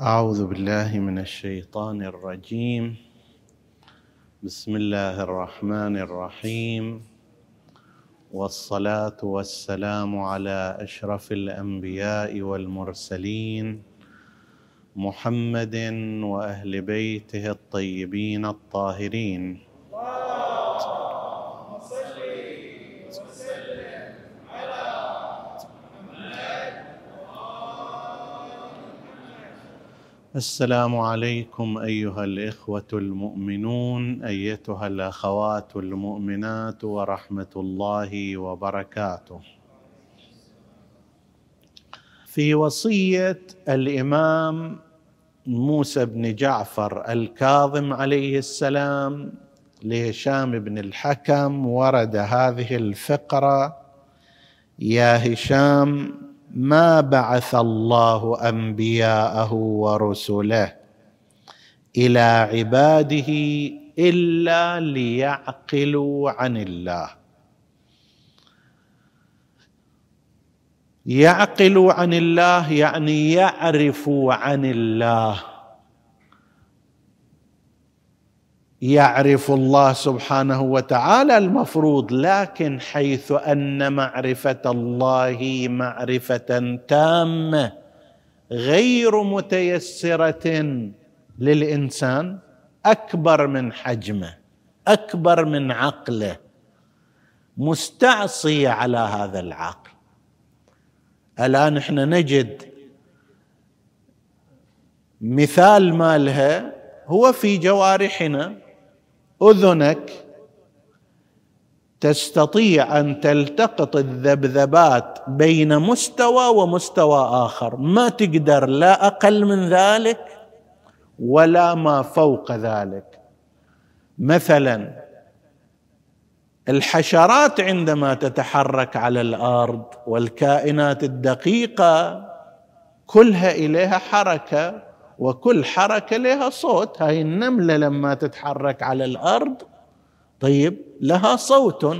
أعوذ بالله من الشيطان الرجيم. بسم الله الرحمن الرحيم. والصلاة والسلام على أشرف الأنبياء والمرسلين محمد وأهل بيته الطيبين الطاهرين. السلام عليكم أيها الإخوة المؤمنون أيتها الأخوات المؤمنات ورحمة الله وبركاته. في وصية الإمام موسى بن جعفر الكاظم عليه السلام لهشام بن الحكم ورد هذه الفقرة يا هشام ما بعث الله أنبياءه ورسله إلى عباده إلا ليعقلوا عن الله. يعقلوا عن الله يعني يعرفوا عن الله. يعرف الله سبحانه وتعالى المفروض لكن حيث أن معرفة الله معرفة تامة غير متيسرة للإنسان أكبر من حجمه أكبر من عقله مستعصيه على هذا العقل. الآن إحنا نجد مثال مالها هو في جوارحنا. أذنك تستطيع أن تلتقط الذبذبات بين مستوى ومستوى آخر. ما تقدر لا أقل من ذلك ولا ما فوق ذلك. مثلا الحشرات عندما تتحرك على الأرض والكائنات الدقيقة كلها إليها حركة وكل حركة لها صوت. هاي النملة لما تتحرك على الأرض طيب لها صوت.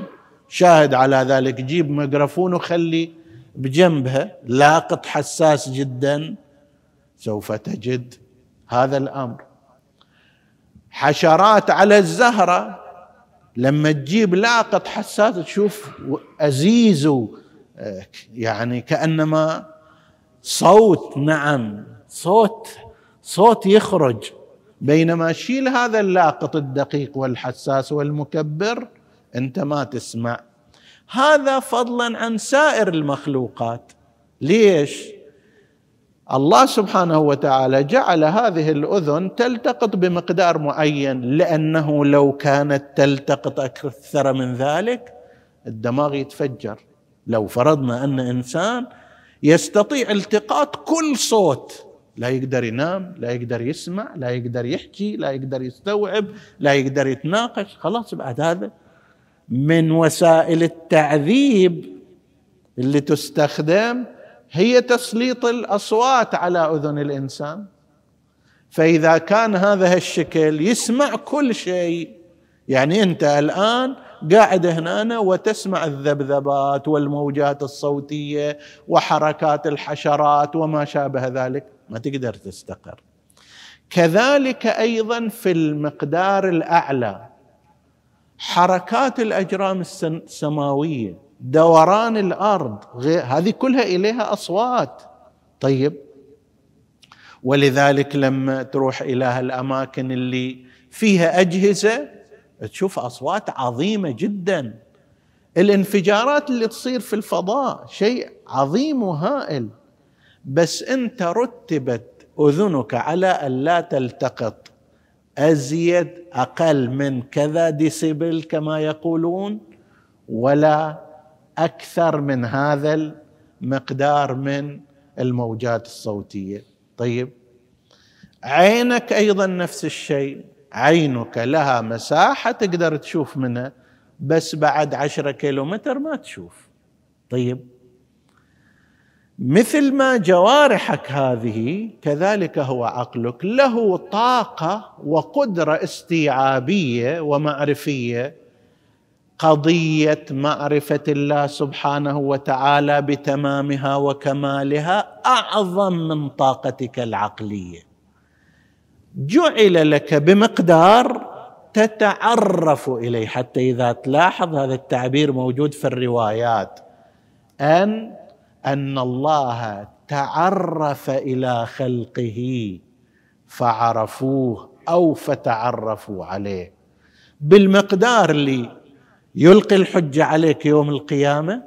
شاهد على ذلك جيب ميكروفون وخلي بجنبها. لاقط حساس جدا. سوف تجد هذا الأمر. حشرات على الزهرة. لما تجيب لاقط حساس تشوف أزيز يعني كأنما صوت نعم صوت صوت يخرج. بينما شيل هذا اللاقط الدقيق والحساس والمكبر أنت ما تسمع. هذا فضلا عن سائر المخلوقات. ليش؟ الله سبحانه وتعالى جعل هذه الأذن تلتقط بمقدار معين لأنه لو كانت تلتقط أكثر من ذلك الدماغ يتفجر. لو فرضنا أن إنسان يستطيع التقاط كل صوت لا يقدر ينام لا يقدر يسمع لا يقدر يحكي لا يقدر يستوعب لا يقدر يتناقش. خلاص بعد هذا من وسائل التعذيب اللي تستخدم هي تسليط الأصوات على أذن الإنسان. فإذا كان هذا الشكل يسمع كل شيء يعني أنت الآن قاعد هنا وتسمع الذبذبات والموجات الصوتية وحركات الحشرات وما شابه ذلك. ما تقدر تستقر. كذلك أيضا في المقدار الأعلى حركات الأجرام السماوية دوران الأرض هذه كلها إليها أصوات. طيب. ولذلك لما تروح إلى الأماكن اللي فيها أجهزة تشوف أصوات عظيمة جدا. الانفجارات اللي تصير في الفضاء شيء عظيم وهائل. بس أنت رتبت أذنك على أن لا تلتقط. أزيد أقل من كذا ديسيبل كما يقولون ولا أكثر من هذا المقدار من الموجات الصوتية. طيب عينك أيضا نفس الشيء. عينك لها مساحة تقدر تشوف منها بس بعد عشرة كيلومتر ما تشوف. طيب. مثل ما جوارحك هذه كذلك هو عقلك له طاقة وقدرة استيعابية ومعرفية. قضية معرفة الله سبحانه وتعالى بتمامها وكمالها أعظم من طاقتك العقلية. جعل لك بمقدار تتعرف إليه. حتى إذا تلاحظ هذا التعبير موجود في الروايات. ان أن الله تعرف إلى خلقه فعرفوه أو فتعرفوا عليه. بالمقدار اللي يلقي الحجه عليك يوم القيامة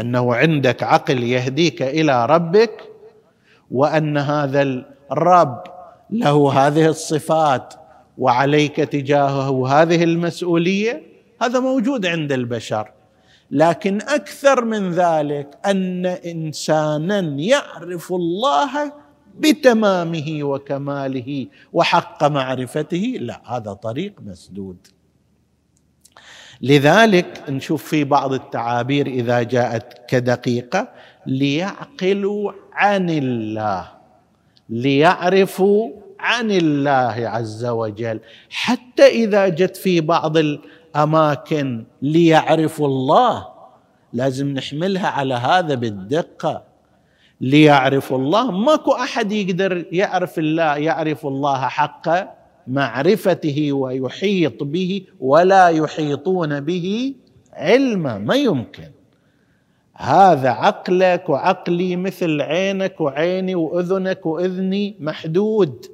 أنه عندك عقل يهديك إلى ربك وأن هذا الرب له هذه الصفات وعليك تجاهه هذه المسؤولية هذا موجود عند البشر. لكن أكثر من ذلك أن إنسانا يعرف الله بتمامه وكماله وحق معرفته. لا هذا طريق مسدود. لذلك نشوف في بعض التعابير إذا جاءت كدقيقة ليعقلوا عن الله. ليعرفوا عن الله عز وجل. حتى إذا جت في بعض الأماكن ليعرفوا الله لازم نحملها على هذا بالدقة. ليعرفوا الله. ماكو أحد يقدر يعرف الله يعرف الله حق معرفته ويحيط به ولا يحيطون به علما. ما يمكن. هذا عقلك وعقلي مثل عينك وعيني وأذنك وأذني محدود.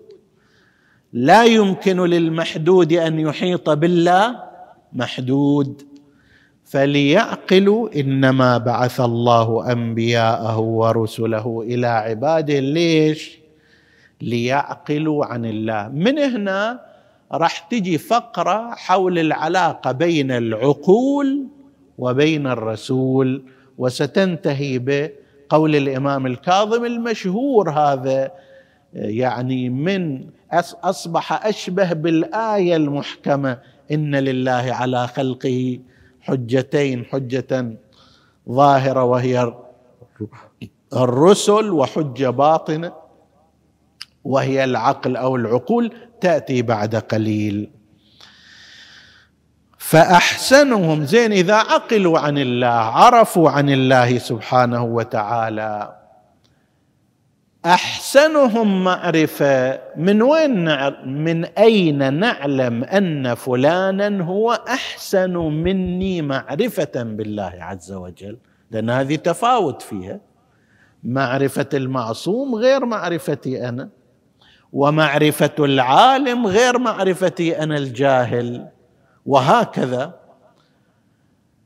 لا يمكن للمحدود أن يحيط بالله محدود. فليعقلوا إنما بعث الله أنبياءه ورسله إلى عباده. ليش؟ ليعقلوا عن الله. من هنا راح تجي فقرة حول العلاقة بين العقول وبين الرسول. وستنتهي بقول الإمام الكاظم المشهور هذا يعني من أصبح أشبه بالآية المحكمة إن لله على خلقه حجتين حجة ظاهرة وهي الرسل وحجة باطنة وهي العقل أو العقول تأتي بعد قليل. فأحسنهم. زين إذا عقلوا عن الله عرفوا عن الله سبحانه وتعالى أحسنهم معرفة. من وين من أين نعلم أن فلانا هو أحسن مني معرفة بالله عز وجل؟ لأن هذه تفاوت فيها. معرفة المعصوم غير معرفتي أنا ومعرفة العالم غير معرفتي أنا الجاهل. وهكذا.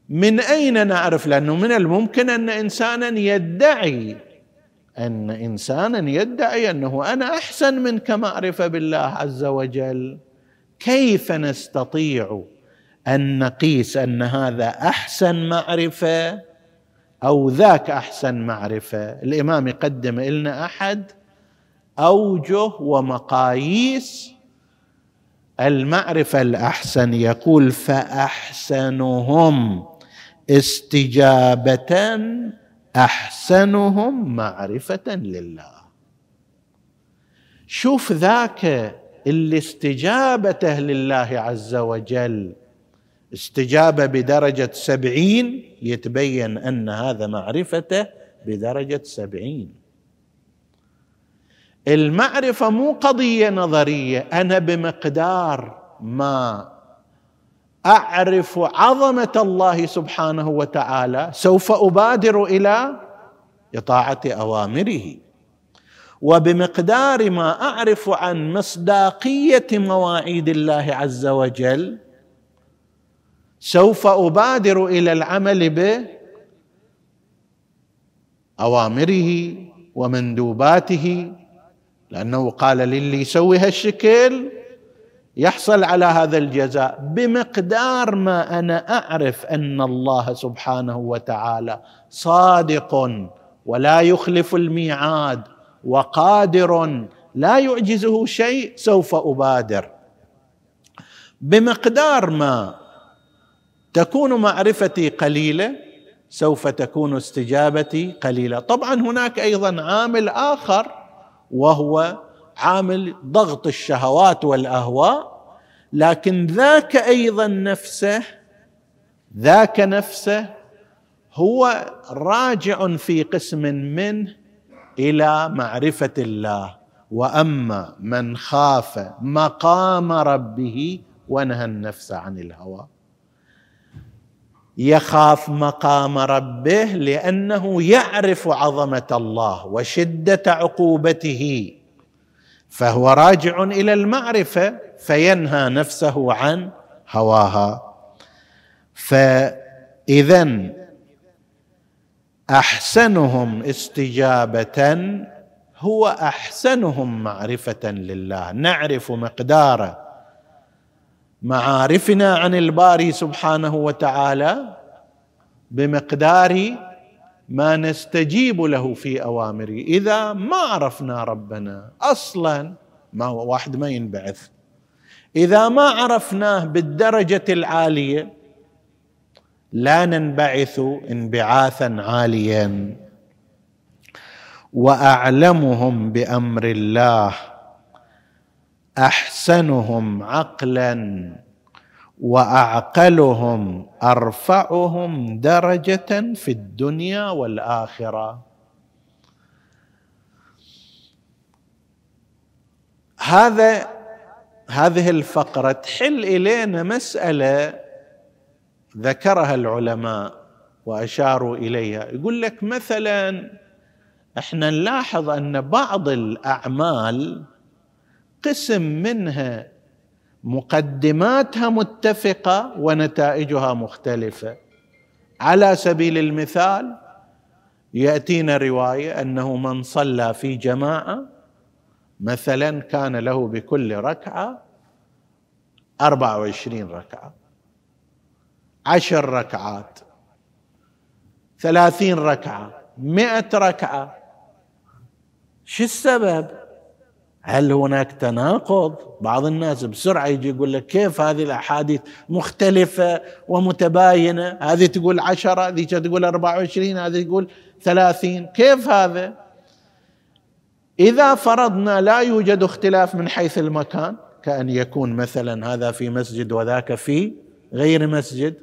من أين نعرف؟ لأنه من الممكن أن إنسانا يدعي أن إنسانا يدعي أنه أنا أحسن منك معرفة بالله عز وجل. كيف نستطيع أن نقيس أن هذا أحسن معرفة أو ذاك أحسن معرفة؟ الإمام يقدم لنا أحد أوجه ومقاييس المعرفة الأحسن يقول فأحسنهم استجابة أحسنهم معرفة لله. شوف ذاك اللي استجابته لله عز وجل. استجابه بدرجة سبعين يتبين أن هذا معرفته بدرجة سبعين. المعرفة مو قضية نظرية أنا بمقدار ما أعرف عظمة الله سبحانه وتعالى سوف أبادر إلى إطاعة أوامره. وبمقدار ما أعرف عن مصداقية مواعيد الله عز وجل سوف أبادر إلى العمل باوامره ومندوباته لأنه قال للي يسوي هالشكل يحصل على هذا الجزاء بمقدار ما أنا أعرف أن الله سبحانه وتعالى صادق ولا يخلف الميعاد وقادر لا يعجزه شيء سوف أبادر. بمقدار ما تكون معرفتي قليلة سوف تكون استجابتي قليلة. طبعا هناك أيضا عامل آخر وهو عامل ضغط الشهوات والأهواء لكن ذاك أيضا نفسه ذاك نفسه هو راجع في قسم منه إلى معرفة الله. وأما من خاف مقام ربه ونهى النفس عن الهوى. يخاف مقام ربه لأنه يعرف عظمة الله وشدة عقوبته. فهو راجع إلى المعرفة فينهى نفسه عن هواها. فاذا أحسنهم استجابة هو أحسنهم معرفة لله. نعرف مقدار معارفنا عن الباري سبحانه وتعالى بمقدار ما نستجيب له في أوامره. إذا ما عرفنا ربنا أصلا ما واحد ما ينبعث. إذا ما عرفناه بالدرجة العالية لا ننبعث انبعاثا عاليا. وأعلمهم بأمر الله أحسنهم عقلا وأعقلهم أرفعهم درجة في الدنيا والآخرة. هذا هذه الفقرة تحل إلينا مسألة ذكرها العلماء وأشاروا إليها. يقول لك مثلا إحنا نلاحظ أن بعض الأعمال قسم منها مقدماتها متفقة ونتائجها مختلفة. على سبيل المثال يأتينا رواية أنه من صلى في جماعة مثلا كان له بكل ركعة 24 ركعة عشر ركعات ثلاثين ركعة مئة ركعة. شو السبب؟ هل هناك تناقض؟ بعض الناس بسرعة يجي يقول لك كيف هذه الأحاديث مختلفة ومتباينة؟ هذه تقول عشرة هذه تقول أربعة وعشرين هذه تقول ثلاثين. كيف هذا؟ إذا فرضنا لا يوجد اختلاف من حيث المكان كأن يكون مثلا هذا في مسجد وذاك في غير مسجد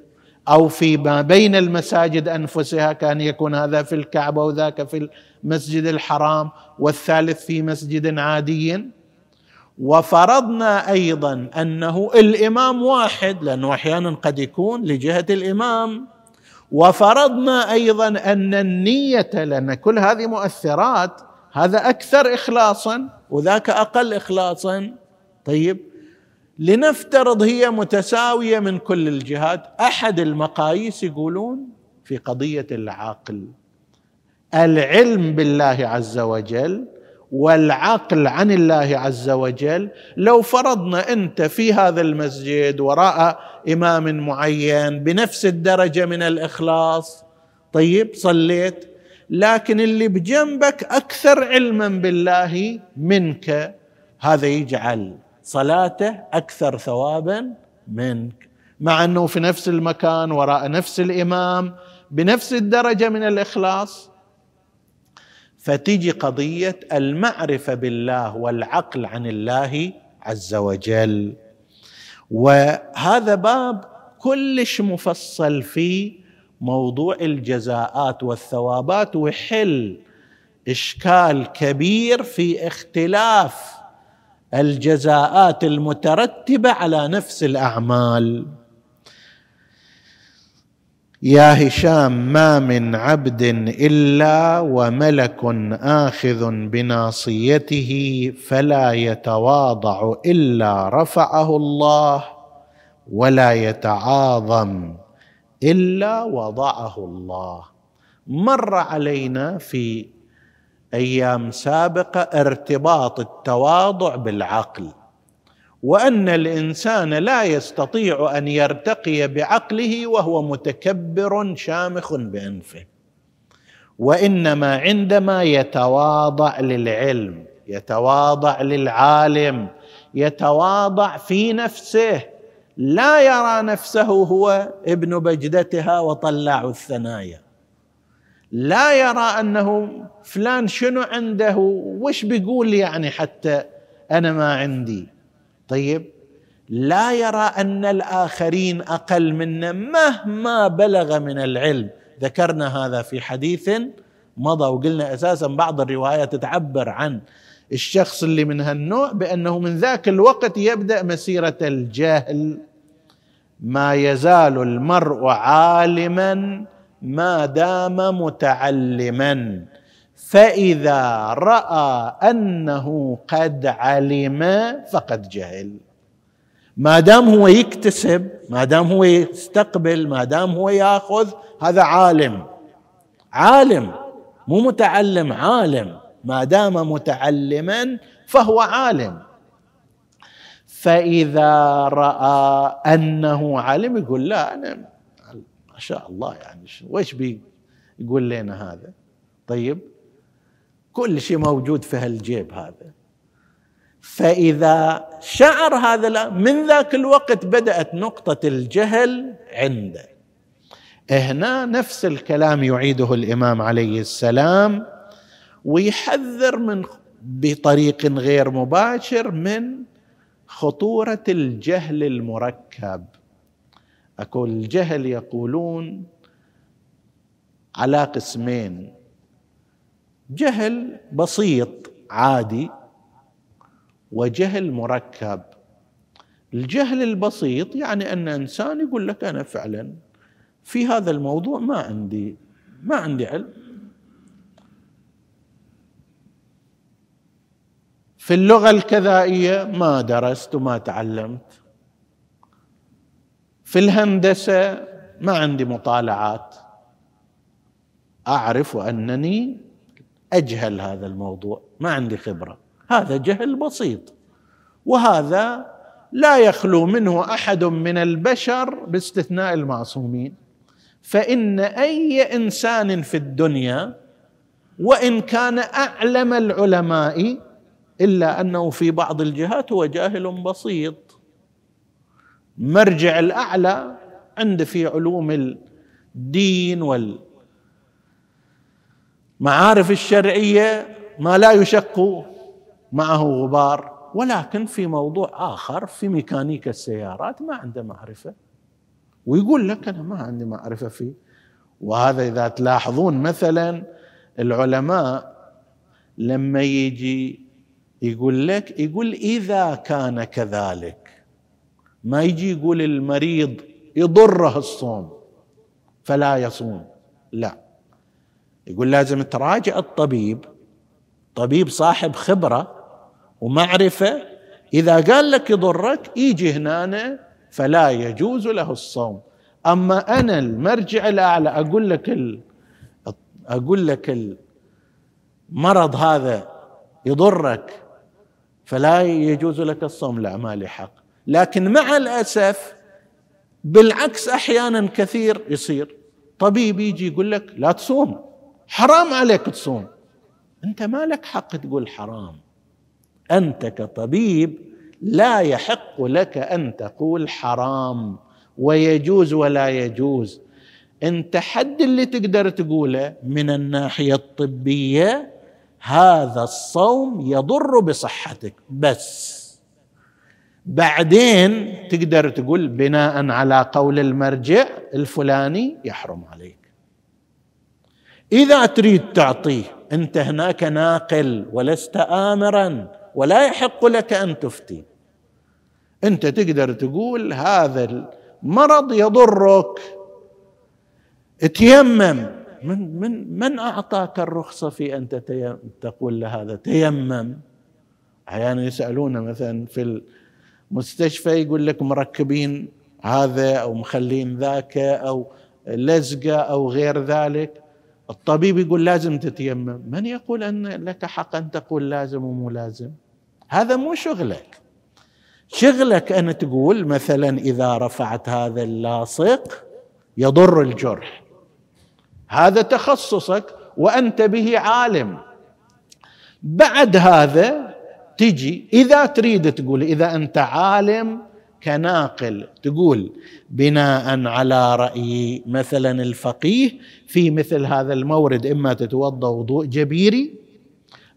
أو في ما بين المساجد أنفسها كان يكون هذا في الكعبة وذاك في المسجد الحرام والثالث في مسجد عادي. وفرضنا أيضا أنه الإمام واحد لأنه أحيانا قد يكون لجهة الإمام. وفرضنا أيضا أن النية لأن كل هذه مؤثرات هذا أكثر اخلاصا وذاك أقل اخلاصا. طيب لنفترض هي متساوية من كل الجهات. أحد المقاييس يقولون في قضية العقل العلم بالله عز وجل والعقل عن الله عز وجل. لو فرضنا أنت في هذا المسجد وراء إمام معين بنفس الدرجة من الإخلاص طيب صليت لكن اللي بجنبك أكثر علما بالله منك هذا يجعل صلاته أكثر ثوابا منك. مع أنه في نفس المكان وراء نفس الإمام بنفس الدرجة من الإخلاص. فتيجي قضية المعرفة بالله والعقل عن الله عز وجل. وهذا باب كلش مفصل في موضوع الجزاءات والثوابات ويحل إشكال كبير في اختلاف الجزاءات المترتبة على نفس الأعمال. يا هشام ما من عبد إلا وملك آخذ بناصيته فلا يتواضع إلا رفعه الله ولا يتعاظم إلا وضعه الله. مر علينا في أيام سابقة ارتباط التواضع بالعقل وأن الإنسان لا يستطيع أن يرتقي بعقله وهو متكبر شامخ بأنفه وإنما عندما يتواضع للعلم يتواضع للعالم يتواضع في نفسه لا يرى نفسه هو ابن بجدتها وطلاع الثنايا. لا يرى أنه فلان شنو عنده وش بيقول يعني حتى أنا ما عندي؟ طيب لا يرى أن الآخرين أقل منا مهما بلغ من العلم. ذكرنا هذا في حديث مضى وقلنا أساسا بعض الروايات تعبر عن الشخص اللي من هالنوع بأنه من ذاك الوقت يبدأ مسيرة الجهل. ما يزال المرء عالما ما دام متعلما فإذا رأى أنه قد علم فقد جهل. ما دام هو يكتسب ما دام هو يستقبل ما دام هو يأخذ هذا عالم. عالم مو متعلم عالم. ما دام متعلما فهو عالم. فإذا رأى أنه عالم يقول لا أنا شاء الله يعني ويش بي يقول لنا هذا؟ طيب كل شيء موجود في هالجيب هذا. فإذا شعر هذا من ذاك الوقت بدأت نقطة الجهل عنده. هنا نفس الكلام يعيده الإمام عليه السلام ويحذر من بطريق غير مباشر من خطورة الجهل المركب. أقول الجهل يقولون على قسمين. جهل بسيط عادي وجهل مركب. الجهل البسيط يعني أن إنسان يقول لك أنا فعلا في هذا الموضوع ما عندي ما عندي علم. في اللغة الكذائية ما درست وما تعلمت. في الهندسة ما عندي مطالعات. أعرف أنني أجهل هذا الموضوع ما عندي خبرة. هذا جهل بسيط. وهذا لا يخلو منه أحد من البشر باستثناء المعصومين. فإن أي إنسان في الدنيا وإن كان أعلم العلماء إلا أنه في بعض الجهات هو جاهل بسيط. مرجع الأعلى عنده في علوم الدين والمعارف الشرعية ما لا يشق معه غبار ولكن في موضوع آخر في ميكانيكا السيارات ما عنده معرفة. ويقول لك أنا ما عندي معرفة فيه. وهذا إذا تلاحظون مثلا العلماء لما يجي يقول لك يقول إذا كان كذلك ما يجي يقول المريض يضره الصوم فلا يصوم. لا. يقول لازم تراجع الطبيب. طبيب صاحب خبرة ومعرفة. إذا قال لك يضرك يجي هنا فلا يجوز له الصوم. أما أنا المرجع الأعلى أقول لك ال... أقول لك المرض هذا يضرك فلا يجوز لك الصوم. لا ما لي حق. لكن مع الأسف بالعكس أحيانا كثير يصير. طبيب يجي يقول لك لا تصوم حرام عليك تصوم. أنت ما لك حق تقول حرام. أنت كطبيب لا يحق لك أن تقول حرام ويجوز ولا يجوز. أنت حد اللي تقدر تقوله من الناحية الطبية هذا الصوم يضر بصحتك. بس بعدين تقدر تقول بناء على قول المرجع الفلاني يحرم عليك. إذا تريد تعطيه أنت هناك ناقل ولست امرا ولا يحق لك أن تفتي. أنت تقدر تقول هذا المرض يضرك. تيمم. من من من أعطاك الرخصة في أن تقول له هذا تيمم؟ أحيانا يسألون مثلا في المستشفى يقول لك مركبين هذا أو مخلين ذاك أو لزقة أو غير ذلك. الطبيب يقول لازم تتيمم. من يقول أن لك حق أن تقول لازم ومو لازم؟ هذا مو شغلك. شغلك أن تقول مثلا إذا رفعت هذا اللاصق يضر الجرح. هذا تخصصك وأنت به عالم. بعد هذا تجي إذا تريد تقول إذا أنت عالم كناقل تقول بناء على رأي مثلا الفقيه في مثل هذا المورد إما تتوضأ وضوء جبيري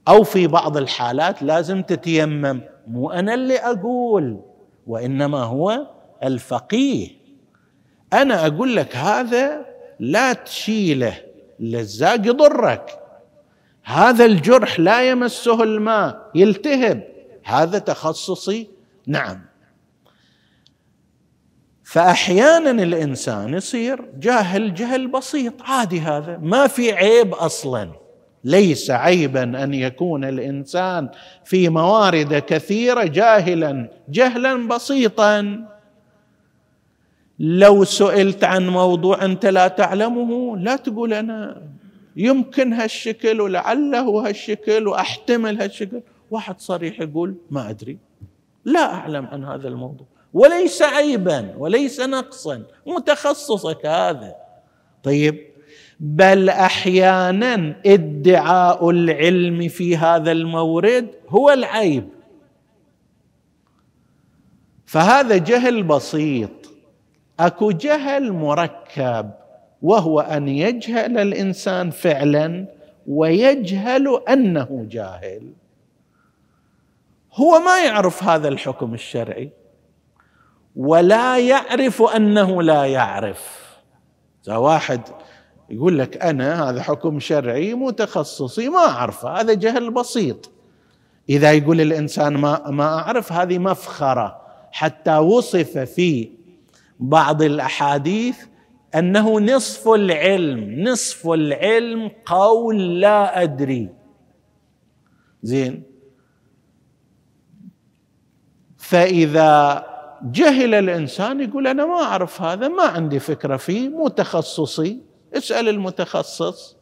أو في بعض الحالات لازم تتيمم. مو أنا اللي أقول وإنما هو الفقيه. أنا أقول لك هذا لا تشيله للزاق يضرك. هذا الجرح لا يمسه الماء. يلتهب. هذا تخصصي. نعم. فاحيانا الإنسان يصير جاهل جهل بسيط. عادي هذا. ما في عيب أصلا. ليس عيبا أن يكون الإنسان في موارد كثيرة جاهلا جهلا بسيطا. لو سئلت عن موضوع أنت لا تعلمه لا تقول أنا يمكن هالشكل ولعله هالشكل وأحتمل هالشكل. واحد صريح يقول ما أدري. لا أعلم عن هذا الموضوع. وليس عيبا وليس نقصا. متخصصك هذا. طيب. بل أحيانا ادعاء العلم في هذا المورد هو العيب. فهذا جهل بسيط. أكو جهل مركب وهو أن يجهل الإنسان فعلا ويجهل أنه جاهل. هو ما يعرف هذا الحكم الشرعي ولا يعرف أنه لا يعرف. إذا واحد يقول لك أنا هذا حكم شرعي متخصصي ما اعرفه هذا جهل بسيط. إذا يقول الإنسان ما ما أعرف هذه مفخرة. حتى وصف في بعض الأحاديث أنه نصف العلم نصف العلم قول لا أدري. زين؟ فإذا جهل الإنسان يقول أنا ما أعرف هذا ما عندي فكرة فيه مو تخصصي اسأل المتخصص.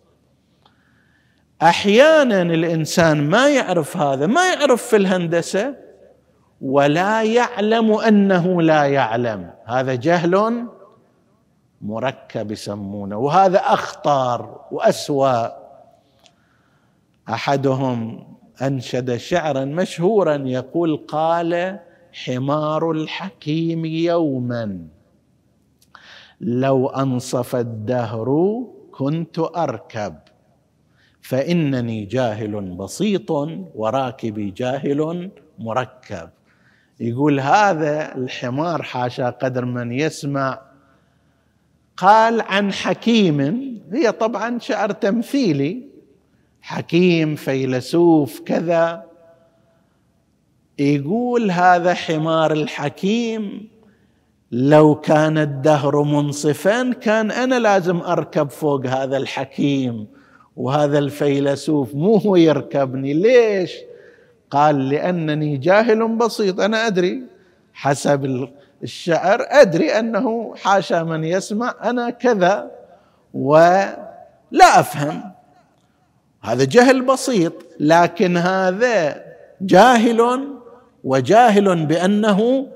أحيانا الإنسان ما يعرف هذا ما يعرف في الهندسة ولا يعلم أنه لا يعلم. هذا جهل مركب يسمونه وهذا اخطر وأسوأ. أحدهم أنشد شعرا مشهورا يقول قال حمار الحكيم يوما. لو أنصف الدهر كنت أركب فإنني جاهل بسيط وراكبي جاهل مركب. يقول هذا الحمار حاشا قدر من يسمع. قال عن حكيم هي طبعا شعر تمثيلي. حكيم فيلسوف كذا. يقول هذا حمار الحكيم لو كان الدهر منصفا كان أنا لازم أركب فوق هذا الحكيم وهذا الفيلسوف مو هو يركبني. ليش؟ قال لأنني جاهل بسيط. أنا أدري حسب الشعر أدري أنه حاشا من يسمع أنا كذا ولا أفهم. هذا جهل بسيط لكن هذا جاهل وجاهل بأنه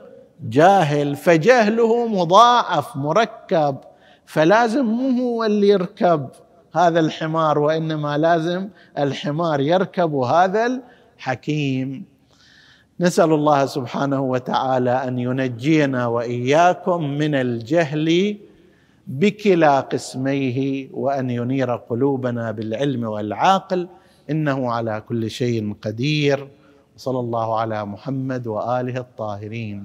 جاهل فجهله مضاعف مركب فلازم مو هو اللي يركب هذا الحمار وإنما لازم الحمار يركب هذا الحكيم. نسأل الله سبحانه وتعالى أن ينجينا وإياكم من الجهل بكلا قسميه وأن ينير قلوبنا بالعلم والعاقل إنه على كل شيء قدير. صلى الله على محمد وآله الطاهرين.